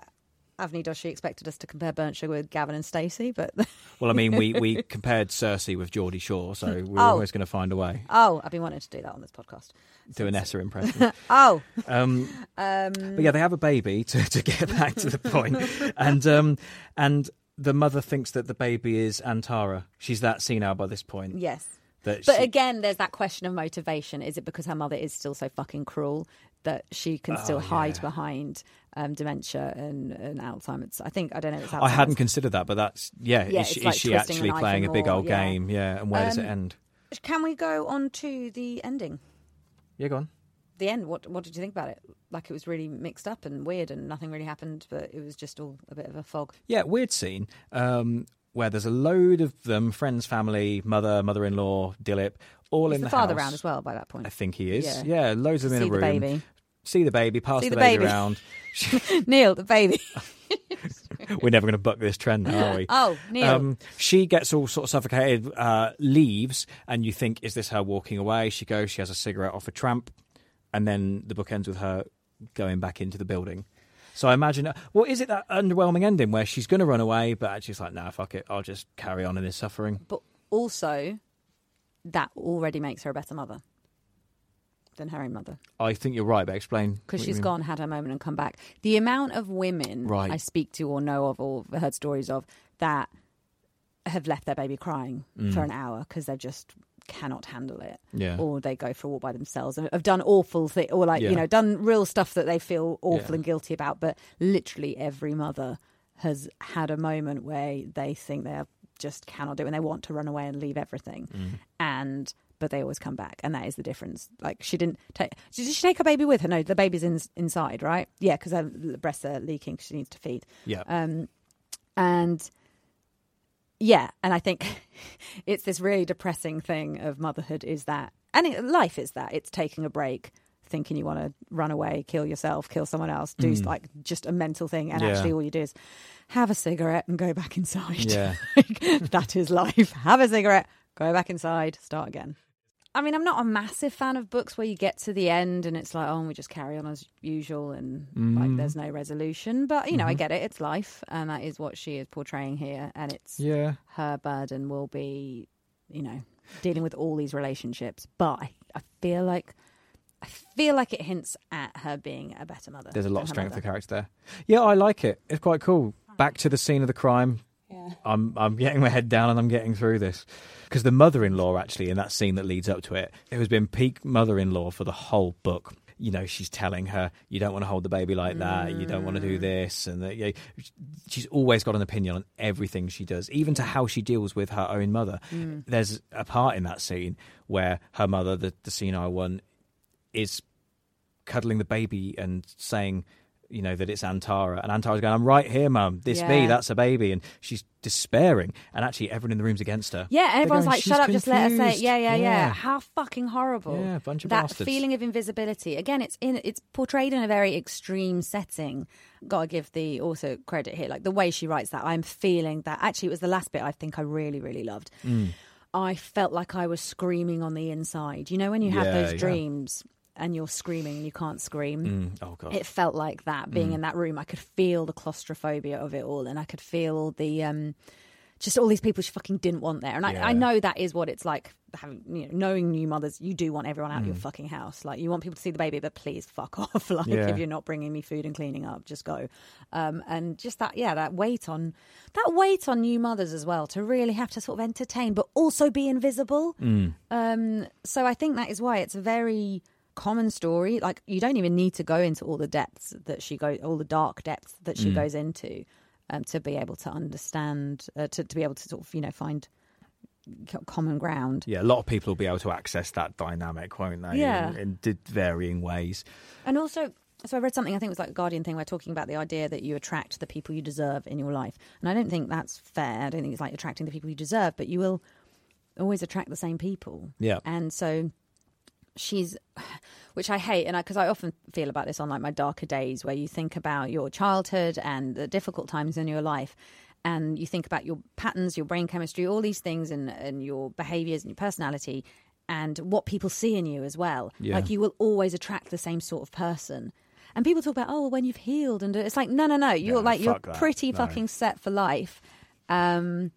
Speaker 1: Avni Doshi expected us to compare Burnt Sugar with Gavin and Stacey? But
Speaker 2: Well, I mean, we, we compared Cersei with Geordie Shore, so we're
Speaker 1: Oh.
Speaker 2: always going to find a way.
Speaker 1: oh, I've been wanting to do that on this podcast.
Speaker 2: Do an Essa impression.
Speaker 1: Oh,
Speaker 2: Um, but yeah, they have a baby to, to get back to the point, and um, and the mother thinks that the baby is Antara. She's that senile by this point.
Speaker 1: yes.
Speaker 2: That
Speaker 1: But
Speaker 2: she-
Speaker 1: again, there's that question of motivation. Is it because her mother is still so fucking cruel that she can still
Speaker 2: Oh,
Speaker 1: hide
Speaker 2: yeah.
Speaker 1: behind um, dementia and, and Alzheimer's? I think I don't know. If it's
Speaker 2: I hadn't considered that, but that's yeah.
Speaker 1: Yeah,
Speaker 2: is she,
Speaker 1: like
Speaker 2: is she actually playing a big old
Speaker 1: yeah.
Speaker 2: game? Yeah, and where does it
Speaker 1: Um,
Speaker 2: end?
Speaker 1: Can we go on to the ending?
Speaker 2: Yeah, go on.
Speaker 1: The end what what did you think about it like it was really mixed up and weird and nothing really happened but it was just all a bit of a fog
Speaker 2: Yeah, weird scene um, where there's a load of them, friends, family, mother, mother-in-law, Dilip, all
Speaker 1: Is
Speaker 2: in
Speaker 1: the,
Speaker 2: the,
Speaker 1: father
Speaker 2: house.
Speaker 1: around as well by that point
Speaker 2: I think he is.
Speaker 1: Yeah.
Speaker 2: Yeah, loads of them in a
Speaker 1: the
Speaker 2: room.
Speaker 1: baby.
Speaker 2: See the baby, pass
Speaker 1: See
Speaker 2: the,
Speaker 1: the
Speaker 2: baby,
Speaker 1: baby.
Speaker 2: around.
Speaker 1: neil the baby
Speaker 2: We're never going to buck this trend, are we?
Speaker 1: oh neil
Speaker 2: Um, she gets all sort of suffocated, uh, leaves, and you think, is this her walking away? She goes, she has a cigarette off a tramp, and then the book ends with her going back into the building. So I imagine, well, is it that underwhelming ending where she's going to run away, but actually it's like, nah, fuck it, I'll just carry on in this suffering.
Speaker 1: But also, that already makes her a better mother than her own mother
Speaker 2: I think you're right, but explain
Speaker 1: because she's gone, had her moment, and come back. The amount of women
Speaker 2: Right.
Speaker 1: I speak to or know of or heard stories of that have left their baby crying
Speaker 2: Mm.
Speaker 1: for an hour because they're just cannot handle it.
Speaker 2: Yeah.
Speaker 1: Or they go for a walk by themselves and have done awful things, or like,
Speaker 2: Yeah.
Speaker 1: you know, done real stuff that they feel awful
Speaker 2: Yeah.
Speaker 1: and guilty about. But literally every mother has had a moment where they think they just cannot do it and they want to run away and leave everything.
Speaker 2: Mm.
Speaker 1: And but they always come back, and that is the difference. Like she didn't take. Did she take her baby with her? No, the baby's in, inside, right? Yeah, because her breasts are leaking. She needs to feed.
Speaker 2: Yeah.
Speaker 1: Um, and yeah, and I think it's this really depressing thing of motherhood is that, and it, life is that it's taking a break, thinking you want to run away, kill yourself, kill someone else, do like just a mental thing, and
Speaker 2: Mm. Yeah.
Speaker 1: actually all you do is have a cigarette and go back inside.
Speaker 2: Yeah.
Speaker 1: Like, that is life. Have a cigarette, go back inside, start again. I mean, I'm not a massive fan of books where you get to the end and it's like, oh, we just carry on as usual and like
Speaker 2: Mm.
Speaker 1: there's no resolution. But, you know, I
Speaker 2: Mm-hmm.
Speaker 1: get it. It's life. And that is what she is portraying here. And it's
Speaker 2: Yeah.
Speaker 1: her burden will be, you know, dealing with all these relationships. But I, I feel like. I feel like it hints at her being a better mother.
Speaker 2: There's a lot of strength
Speaker 1: mother.
Speaker 2: the character there. Yeah, I like it. It's quite cool. Back to the scene of the crime. I'm I'm getting my head down and I'm getting through this because the mother-in-law actually in that scene that leads up to it, it has been peak mother-in-law for the whole book. You know, she's telling her you don't want to hold the baby like that, you don't want to
Speaker 1: Mm.
Speaker 2: do this, and that, you know, she's always got an opinion on everything she does, even to how she deals with her own mother.
Speaker 1: Mm.
Speaker 2: There's a part in that scene where her mother, the, the senile one, is cuddling the baby and saying, you know, that it's Antara. And Antara's going, I'm right here, mum. This me. That's a baby. And she's despairing. And actually, everyone in the room's against her.
Speaker 1: Yeah, and everyone's
Speaker 2: going,
Speaker 1: like, "Shut up, just let her say it."
Speaker 2: confused."
Speaker 1: Yeah, yeah, yeah. How fucking horrible!
Speaker 2: Yeah, bunch of
Speaker 1: that
Speaker 2: bastards.
Speaker 1: feeling of invisibility. Again, it's in it's portrayed in a very extreme setting. Gotta give the also credit here, like the way she writes that. I'm feeling that. Actually, it was the last bit I think I really, really loved.
Speaker 2: Mm.
Speaker 1: I felt like I was screaming on the inside. You know, when you have
Speaker 2: Yeah,
Speaker 1: those
Speaker 2: yeah.
Speaker 1: dreams and you're screaming and you can't scream.
Speaker 2: Mm, oh, God.
Speaker 1: It felt like that being in that room. I could feel the claustrophobia of it all, and I could feel the um, just all these people she fucking didn't want there. And I,
Speaker 2: Yeah.
Speaker 1: I know that is what it's like having you know knowing new mothers. You do want everyone out of your
Speaker 2: Mm.
Speaker 1: fucking house. Like you want people to see the baby, but please fuck off. like
Speaker 2: Yeah.
Speaker 1: if you're not bringing me food and cleaning up, just go. Um, and just that, yeah, that weight on that weight on new mothers as well to really have to sort of entertain, but also be invisible.
Speaker 2: Mm.
Speaker 1: Um, so I think that is why it's a very common story. Like you don't even need to go into all the depths that she goes, all the dark depths that she
Speaker 2: Mm.
Speaker 1: goes into, um, to be able to understand, uh, to to be able to sort of you know find common ground.
Speaker 2: Yeah, a lot of people will be able to access that dynamic, won't they?
Speaker 1: Yeah.
Speaker 2: In, in varying ways.
Speaker 1: And also, so I read something, I think it was like a Guardian thing, where talking about the idea that you attract the people you deserve in your life. And I don't think that's fair. I don't think it's like attracting the people you deserve, but you will always attract the same people.
Speaker 2: Yeah.
Speaker 1: And so she's, which I hate, and I because I, often feel about this on like my darker days, where you think about your childhood and the difficult times in your life. And you think about your patterns, your brain chemistry, all these things, and, and your behaviors and your personality, and what people see in you as well.
Speaker 2: Yeah.
Speaker 1: Like you will always attract the same sort of person. And people talk about, oh, well, when you've healed, and it's like, no, no, no, you're
Speaker 2: Yeah,
Speaker 1: like you're
Speaker 2: that.
Speaker 1: pretty
Speaker 2: No.
Speaker 1: fucking set for life, um,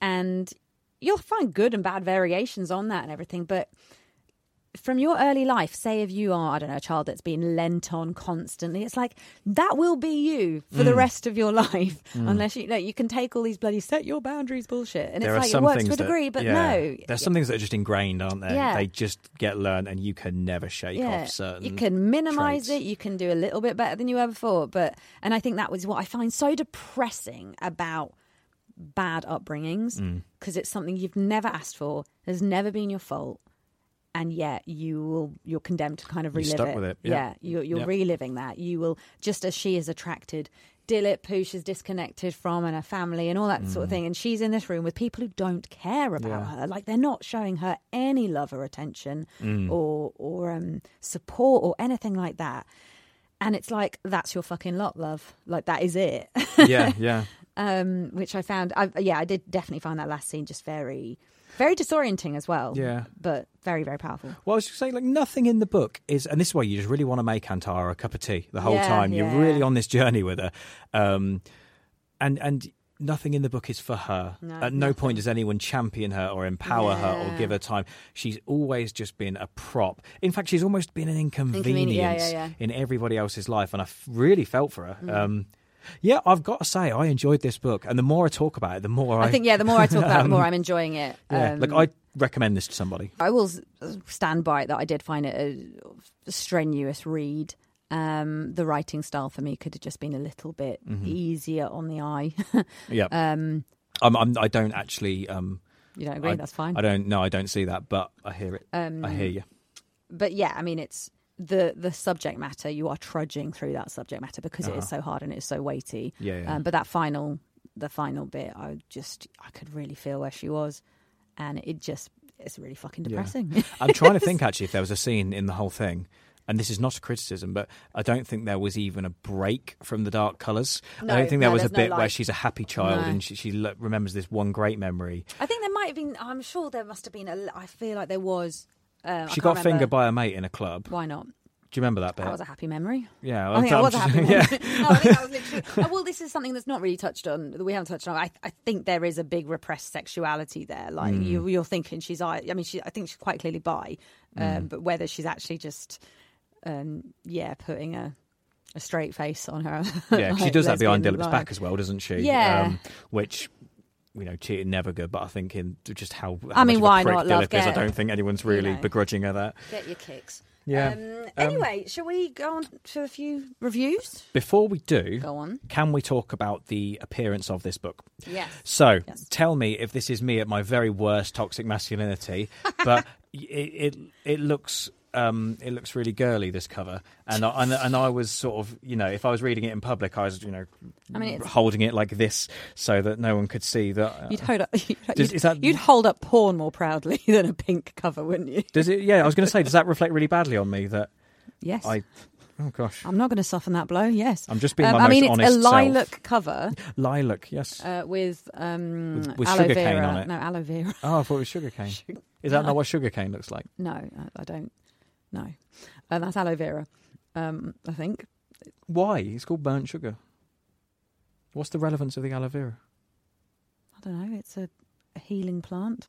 Speaker 1: and you'll find good and bad variations on that and everything. But from your early life, say if you are, I don't know, a child that's been lent on constantly, it's like that will be you for
Speaker 2: Mm.
Speaker 1: the rest of your life, unless you, know you can take all these bloody set your boundaries bullshit, and
Speaker 2: there
Speaker 1: it's like it works to a degree, but
Speaker 2: yeah,
Speaker 1: no,
Speaker 2: There's some things that are just ingrained, aren't there?
Speaker 1: Yeah.
Speaker 2: They just get learned and you can never shake off certain.
Speaker 1: You can minimize
Speaker 2: traits.
Speaker 1: it. You can do a little bit better than you ever thought. But and I think that was what I find so depressing about bad upbringings
Speaker 2: Mm.
Speaker 1: because it's something you've never asked for. Has never been your fault. And yet you will you're condemned to kind of
Speaker 2: You're
Speaker 1: relive
Speaker 2: stuck
Speaker 1: it.
Speaker 2: with it, yeah.
Speaker 1: you're, you're
Speaker 2: Yep.
Speaker 1: reliving that. You will just as she is attracted. Dilip, who she's disconnected from, and her family, and all that sort of thing. And she's in this room with people who don't care about
Speaker 2: Mm. Yeah.
Speaker 1: her. Like they're not showing her any love or attention,
Speaker 2: Mm.
Speaker 1: or or um, support or anything like that. And it's like that's your fucking lot, love. Like that is it.
Speaker 2: yeah, yeah.
Speaker 1: um, which I found, I, yeah, I did definitely find that last scene just very. Very disorienting as well.
Speaker 2: Yeah.
Speaker 1: But very, very powerful.
Speaker 2: Well, I was just saying, like nothing in the book is, and this is why you just really want to make Antara a cup of tea the whole
Speaker 1: Yeah,
Speaker 2: time. You're
Speaker 1: yeah.
Speaker 2: really on this journey with her, um, and and nothing in the book is for her.
Speaker 1: No,
Speaker 2: At no point does anyone champion her or empower her or give her time. She's always just been a prop. In fact, she's almost been an inconvenience
Speaker 1: yeah, yeah, yeah.
Speaker 2: in everybody else's life, and I f- really felt for her.
Speaker 1: Mm.
Speaker 2: Um, yeah, I've got to say, I enjoyed this book, and the more I talk about it, the more I,
Speaker 1: I think, yeah, the more I talk about it, the more I'm enjoying it.
Speaker 2: Yeah,
Speaker 1: Um,
Speaker 2: like I recommend this to somebody.
Speaker 1: I will stand by it that I did find it a strenuous read. Um, the writing style for me could have just been a little bit
Speaker 2: Mm-hmm.
Speaker 1: easier on the eye.
Speaker 2: Yeah,
Speaker 1: um,
Speaker 2: I'm, I'm, I don't actually. Um,
Speaker 1: you don't agree?
Speaker 2: I,
Speaker 1: That's fine.
Speaker 2: I don't. No, I don't see that, but I hear it.
Speaker 1: Um,
Speaker 2: I hear you.
Speaker 1: but yeah, I mean, it's the the subject matter. You are trudging through that subject matter because it is so hard and it is so weighty.
Speaker 2: Uh-huh. Yeah, yeah.
Speaker 1: Um, but that final, the final bit, I just I could really feel where she was, and it just it's really fucking depressing.
Speaker 2: I'm trying to think actually if there was a scene in the whole thing, and this is not a criticism, but I don't think there was even a break from the dark colours.
Speaker 1: No,
Speaker 2: I don't think there
Speaker 1: no,
Speaker 2: was a
Speaker 1: there's no
Speaker 2: bit where she's a happy child and she, she le- remembers this one great memory.
Speaker 1: I think there might have been. I'm sure there must have been. A, I feel like there was. I
Speaker 2: she got
Speaker 1: remember.
Speaker 2: fingered by a mate in a club.
Speaker 1: Why not?
Speaker 2: Do you remember that bit?
Speaker 1: That was a happy memory.
Speaker 2: yeah,
Speaker 1: I think that was a happy
Speaker 2: yeah.
Speaker 1: memory. no, I think that was literally. Oh, well, this is something that's not really touched on. That we haven't touched on. I, I think there is a big repressed sexuality there. Like
Speaker 2: Hmm.
Speaker 1: you, you're thinking she's. I I mean, she. I think she's quite clearly bi, um, but whether she's actually just, um, yeah, putting a a straight face on her.
Speaker 2: Yeah, 'cause she does that behind Dilip's back as well, doesn't she?
Speaker 1: Yeah.
Speaker 2: Um, which, you know, cheating never good, but I think in just how, how
Speaker 1: I mean,
Speaker 2: much of a
Speaker 1: why not, love?
Speaker 2: Is, I don't think anyone's really
Speaker 1: know.
Speaker 2: begrudging her that.
Speaker 1: Get your kicks.
Speaker 2: Yeah.
Speaker 1: Um, anyway, shall we go on to a few reviews?
Speaker 2: Before we do,
Speaker 1: Go on.
Speaker 2: can we talk about the appearance of this book?
Speaker 1: Yes.
Speaker 2: So,
Speaker 1: Yes.
Speaker 2: tell me if this is me at my very worst toxic masculinity, but it, it it looks um, it looks really girly this cover, and I, and and I was sort of you know if I was reading it in public, I was you know
Speaker 1: I mean, it's-
Speaker 2: holding it like this so that no one could see that. uh,
Speaker 1: You'd hold up. You'd,
Speaker 2: Does- is that-
Speaker 1: you'd hold up porn more proudly than a pink cover, wouldn't you?
Speaker 2: does it? Yeah, I was going to say, does that reflect really badly on me that
Speaker 1: Yes.
Speaker 2: I? Oh gosh,
Speaker 1: I'm not going to soften that blow. Yes,
Speaker 2: I'm just being
Speaker 1: Um,
Speaker 2: my
Speaker 1: I mean,
Speaker 2: most
Speaker 1: it's a
Speaker 2: honest self.
Speaker 1: lilac cover
Speaker 2: lilac. Yes.
Speaker 1: uh, with um,
Speaker 2: With- with
Speaker 1: aloe
Speaker 2: sugarcane
Speaker 1: vera.
Speaker 2: on it.
Speaker 1: No, aloe vera.
Speaker 2: oh, I thought it was sugarcane. Is that not what sugarcane looks like?
Speaker 1: No, I, I don't. No, uh, that's aloe vera. Um, I think.
Speaker 2: Why? It's called burnt sugar. What's the relevance of the aloe vera?
Speaker 1: I don't know. It's a, a healing plant.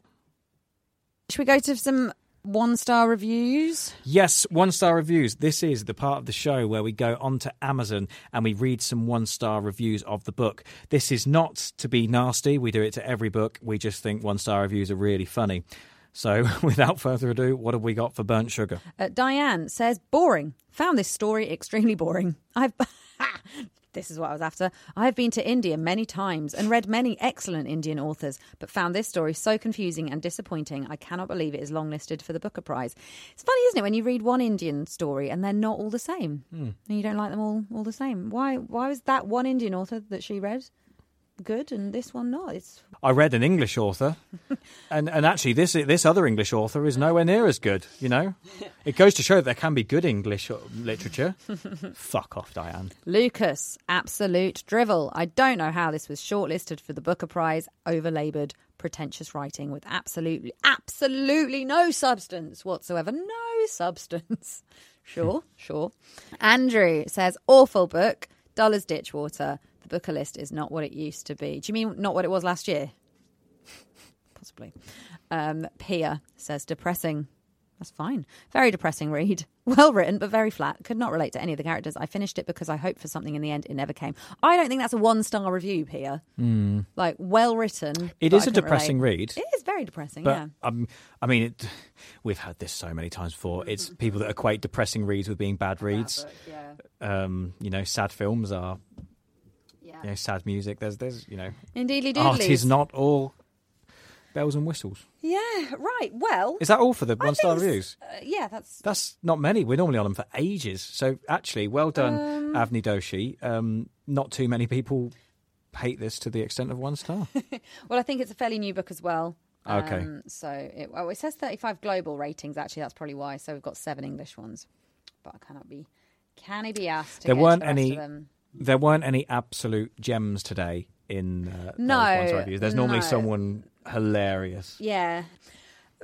Speaker 1: Should we go to some one star reviews?
Speaker 2: Yes, one star reviews. This is the part of the show where we go onto Amazon and we read some one star reviews of the book. This is not to be nasty. We do it to every book. We just think one star reviews are really funny. So, without further ado, what have we got for burnt sugar?
Speaker 1: Uh, Diane says, boring. Found this story extremely boring. I've. this is what I was after. I've been to India many times and read many excellent Indian authors, but found this story so confusing and disappointing. I cannot believe it is longlisted for the Booker Prize. It's funny, isn't it, when you read one Indian story and they're not all the same, and you don't like them all all the same. Why? Why was that one Indian author that she read good and this one not? It's
Speaker 2: I read an English author, and, and actually, this this other English author is nowhere near as good. You know, it goes to show that there can be good English uh, literature. Fuck off, Diane.
Speaker 1: Lucas, absolute drivel. I don't know how this was shortlisted for the Booker Prize, overlaboured, pretentious writing with absolutely, absolutely no substance whatsoever. No substance. Sure, sure. Andrew says, awful book, dull as ditch water. Booker list is not what it used to be. Do you mean not what it was last year? Possibly. Um, Pia says, depressing. That's fine. Very depressing read. Well written, but very flat. Could not relate to any of the characters. I finished it because I hoped for something in the end. It never came. I don't think that's a one star review, Pia. Like, well written.
Speaker 2: It is
Speaker 1: I
Speaker 2: a depressing
Speaker 1: relate.
Speaker 2: read.
Speaker 1: It is very depressing,
Speaker 2: But
Speaker 1: yeah.
Speaker 2: um, I mean, it, we've had this so many times before. It's people that equate depressing reads with being bad reads. Um, you know, sad films are
Speaker 1: Yeah.
Speaker 2: you know sad music. There's there's you know,
Speaker 1: Indeedly
Speaker 2: art is not all bells and whistles.
Speaker 1: Yeah, right. Well,
Speaker 2: Is that all for the one star reviews?
Speaker 1: uh, yeah, that's.
Speaker 2: That's not many. We're normally on them for ages. So actually, well done,
Speaker 1: Um,
Speaker 2: Avni Doshi. Um, not too many people hate this to the extent of one star.
Speaker 1: Well, I think it's a fairly new book as well.
Speaker 2: Okay.
Speaker 1: Um, so it, well, it says 35 global ratings. Actually, that's probably why. So we've got seven English ones, but I cannot be, can he be asked? To
Speaker 2: There weren't
Speaker 1: the
Speaker 2: any-. There weren't any absolute gems today in uh,
Speaker 1: No,
Speaker 2: those one-star reviews. There's normally
Speaker 1: no.
Speaker 2: someone hilarious.
Speaker 1: Yeah.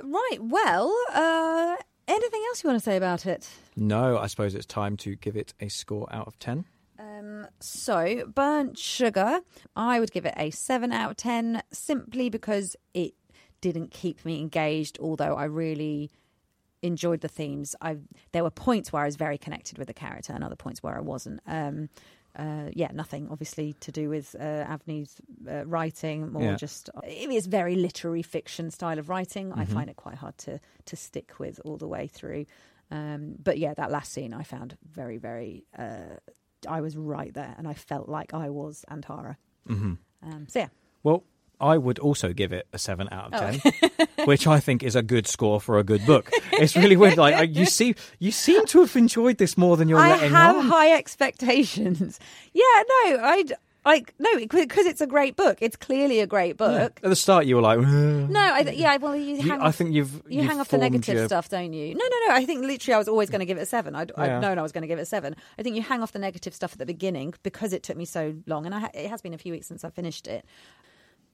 Speaker 1: Right. Well, uh, anything else you want to say about it?
Speaker 2: No, I suppose it's time to give it a score out of 10.
Speaker 1: Um, so, Burnt Sugar, I would give it a 7 out of 10 simply because it didn't keep me engaged, although I really enjoyed the themes. I There were points where I was very connected with the character and other points where I wasn't. Um, uh, yeah, nothing obviously to do with uh, Avni's uh, writing, more
Speaker 2: Yeah.
Speaker 1: just it is very literary fiction style of writing. I
Speaker 2: Mhm.
Speaker 1: find it quite hard to to stick with all the way through. Um, but yeah, that last scene I found very, very. Uh, I was right there, and I felt like I was Antara.
Speaker 2: hmm
Speaker 1: Um, so yeah,
Speaker 2: Well, I would also give it a 7 out of
Speaker 1: Oh.
Speaker 2: 10, which I think is a good score for a good book. It's really weird. Like you see, you seem to have enjoyed this more than you're
Speaker 1: I
Speaker 2: letting
Speaker 1: have high expectations. yeah, no, I like no because it's a great book. It's clearly a great
Speaker 2: Yeah.
Speaker 1: book.
Speaker 2: At the start, you were like,
Speaker 1: No, I th- yeah, well, you
Speaker 2: You-
Speaker 1: hang
Speaker 2: I think you've-
Speaker 1: you
Speaker 2: you've
Speaker 1: hang off the negative
Speaker 2: your-
Speaker 1: stuff, don't you? No, no, no. I think literally I was always going to give it a seven. I'd,
Speaker 2: Yeah.
Speaker 1: I'd known I was going to give it a seven. I think you hang off the negative stuff at the beginning because it took me so long, and I ha- it has been a few weeks since I finished it.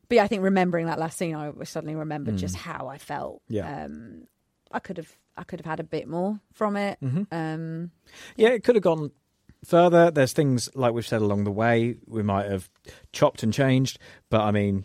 Speaker 1: But yeah, I think remembering that last scene, I suddenly remembered
Speaker 2: Mm.
Speaker 1: just how I felt.
Speaker 2: Yeah.
Speaker 1: um, I could have, I could have had a bit more from it.
Speaker 2: Mhm.
Speaker 1: Um,
Speaker 2: Yeah, it could have gone further. There's things like we've said along the way we might have chopped and changed, but I mean,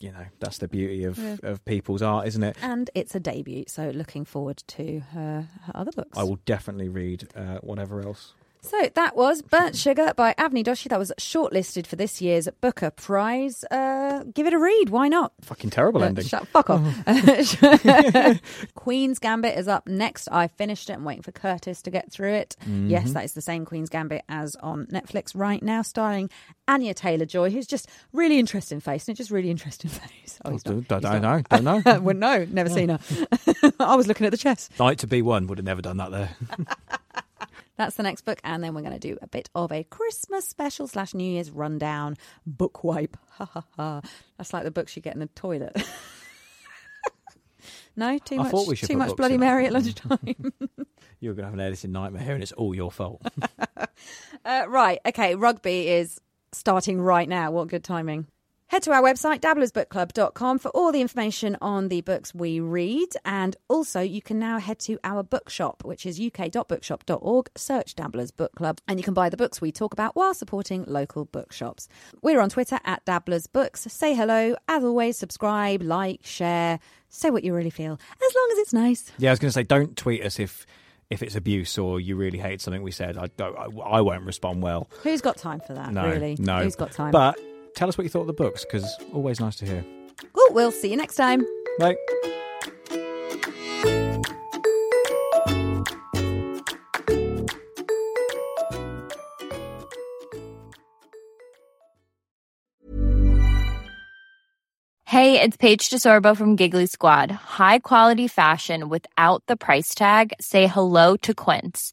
Speaker 2: you know, that's the beauty of,
Speaker 1: Yeah.
Speaker 2: of people's art, isn't it?
Speaker 1: and it's a debut, so looking forward to her, her other books.
Speaker 2: I will definitely read uh, whatever else.
Speaker 1: So that was Burnt Sugar by Avni Doshi. That was shortlisted for this year's Booker Prize. Uh, give it a read. Why not?
Speaker 2: Fucking terrible
Speaker 1: Uh,
Speaker 2: ending.
Speaker 1: Shut fuck off. Queen's Gambit is up next. I finished it. I'm waiting for Curtis to get through it. Yes,
Speaker 2: Mhm.
Speaker 1: that is the same Queen's Gambit as on Netflix right now, starring Anya Taylor Joy, who's just really interesting face. And just really interesting face. Oh, he's
Speaker 2: I
Speaker 1: not.
Speaker 2: don't, know. Don't know.
Speaker 1: well, no, never seen her. I was looking at the chest.
Speaker 2: Night to be one would have never done that there.
Speaker 1: That's the next book, and then we're going to do a bit of a Christmas special slash New Year's rundown book wipe. Ha ha ha! That's like the books you get in the toilet. no, too
Speaker 2: I
Speaker 1: much. too much Bloody. Mary at lunchtime.
Speaker 2: You're going to have an editing nightmare here, and it's all your fault.
Speaker 1: uh, right, okay. Rugby is starting right now. What good timing! Head to our website, dabblersbookclub.com, for all the information on the books we read. And also, you can now head to our bookshop, which is uk.bookshop.org. Search Dabblers Book Club, and you can buy the books we talk about while supporting local bookshops. We're on Twitter at Dabblers Books. Say hello. As always, subscribe, like, share. Say what you really feel, as long as it's nice.
Speaker 2: yeah, I was going to say, don't tweet us if if it's abuse or you really hate something we said. I don't. I, I won't respond well.
Speaker 1: Who's got time for that,
Speaker 2: No,
Speaker 1: really?
Speaker 2: no.
Speaker 1: Who's got time?
Speaker 2: But tell us what you thought of the books because always nice to hear.
Speaker 1: Well, we'll see you next time.
Speaker 2: Bye.
Speaker 5: Hey, it's Paige DeSorbo from Giggly Squad. High quality fashion without the price tag. Say hello to Quince.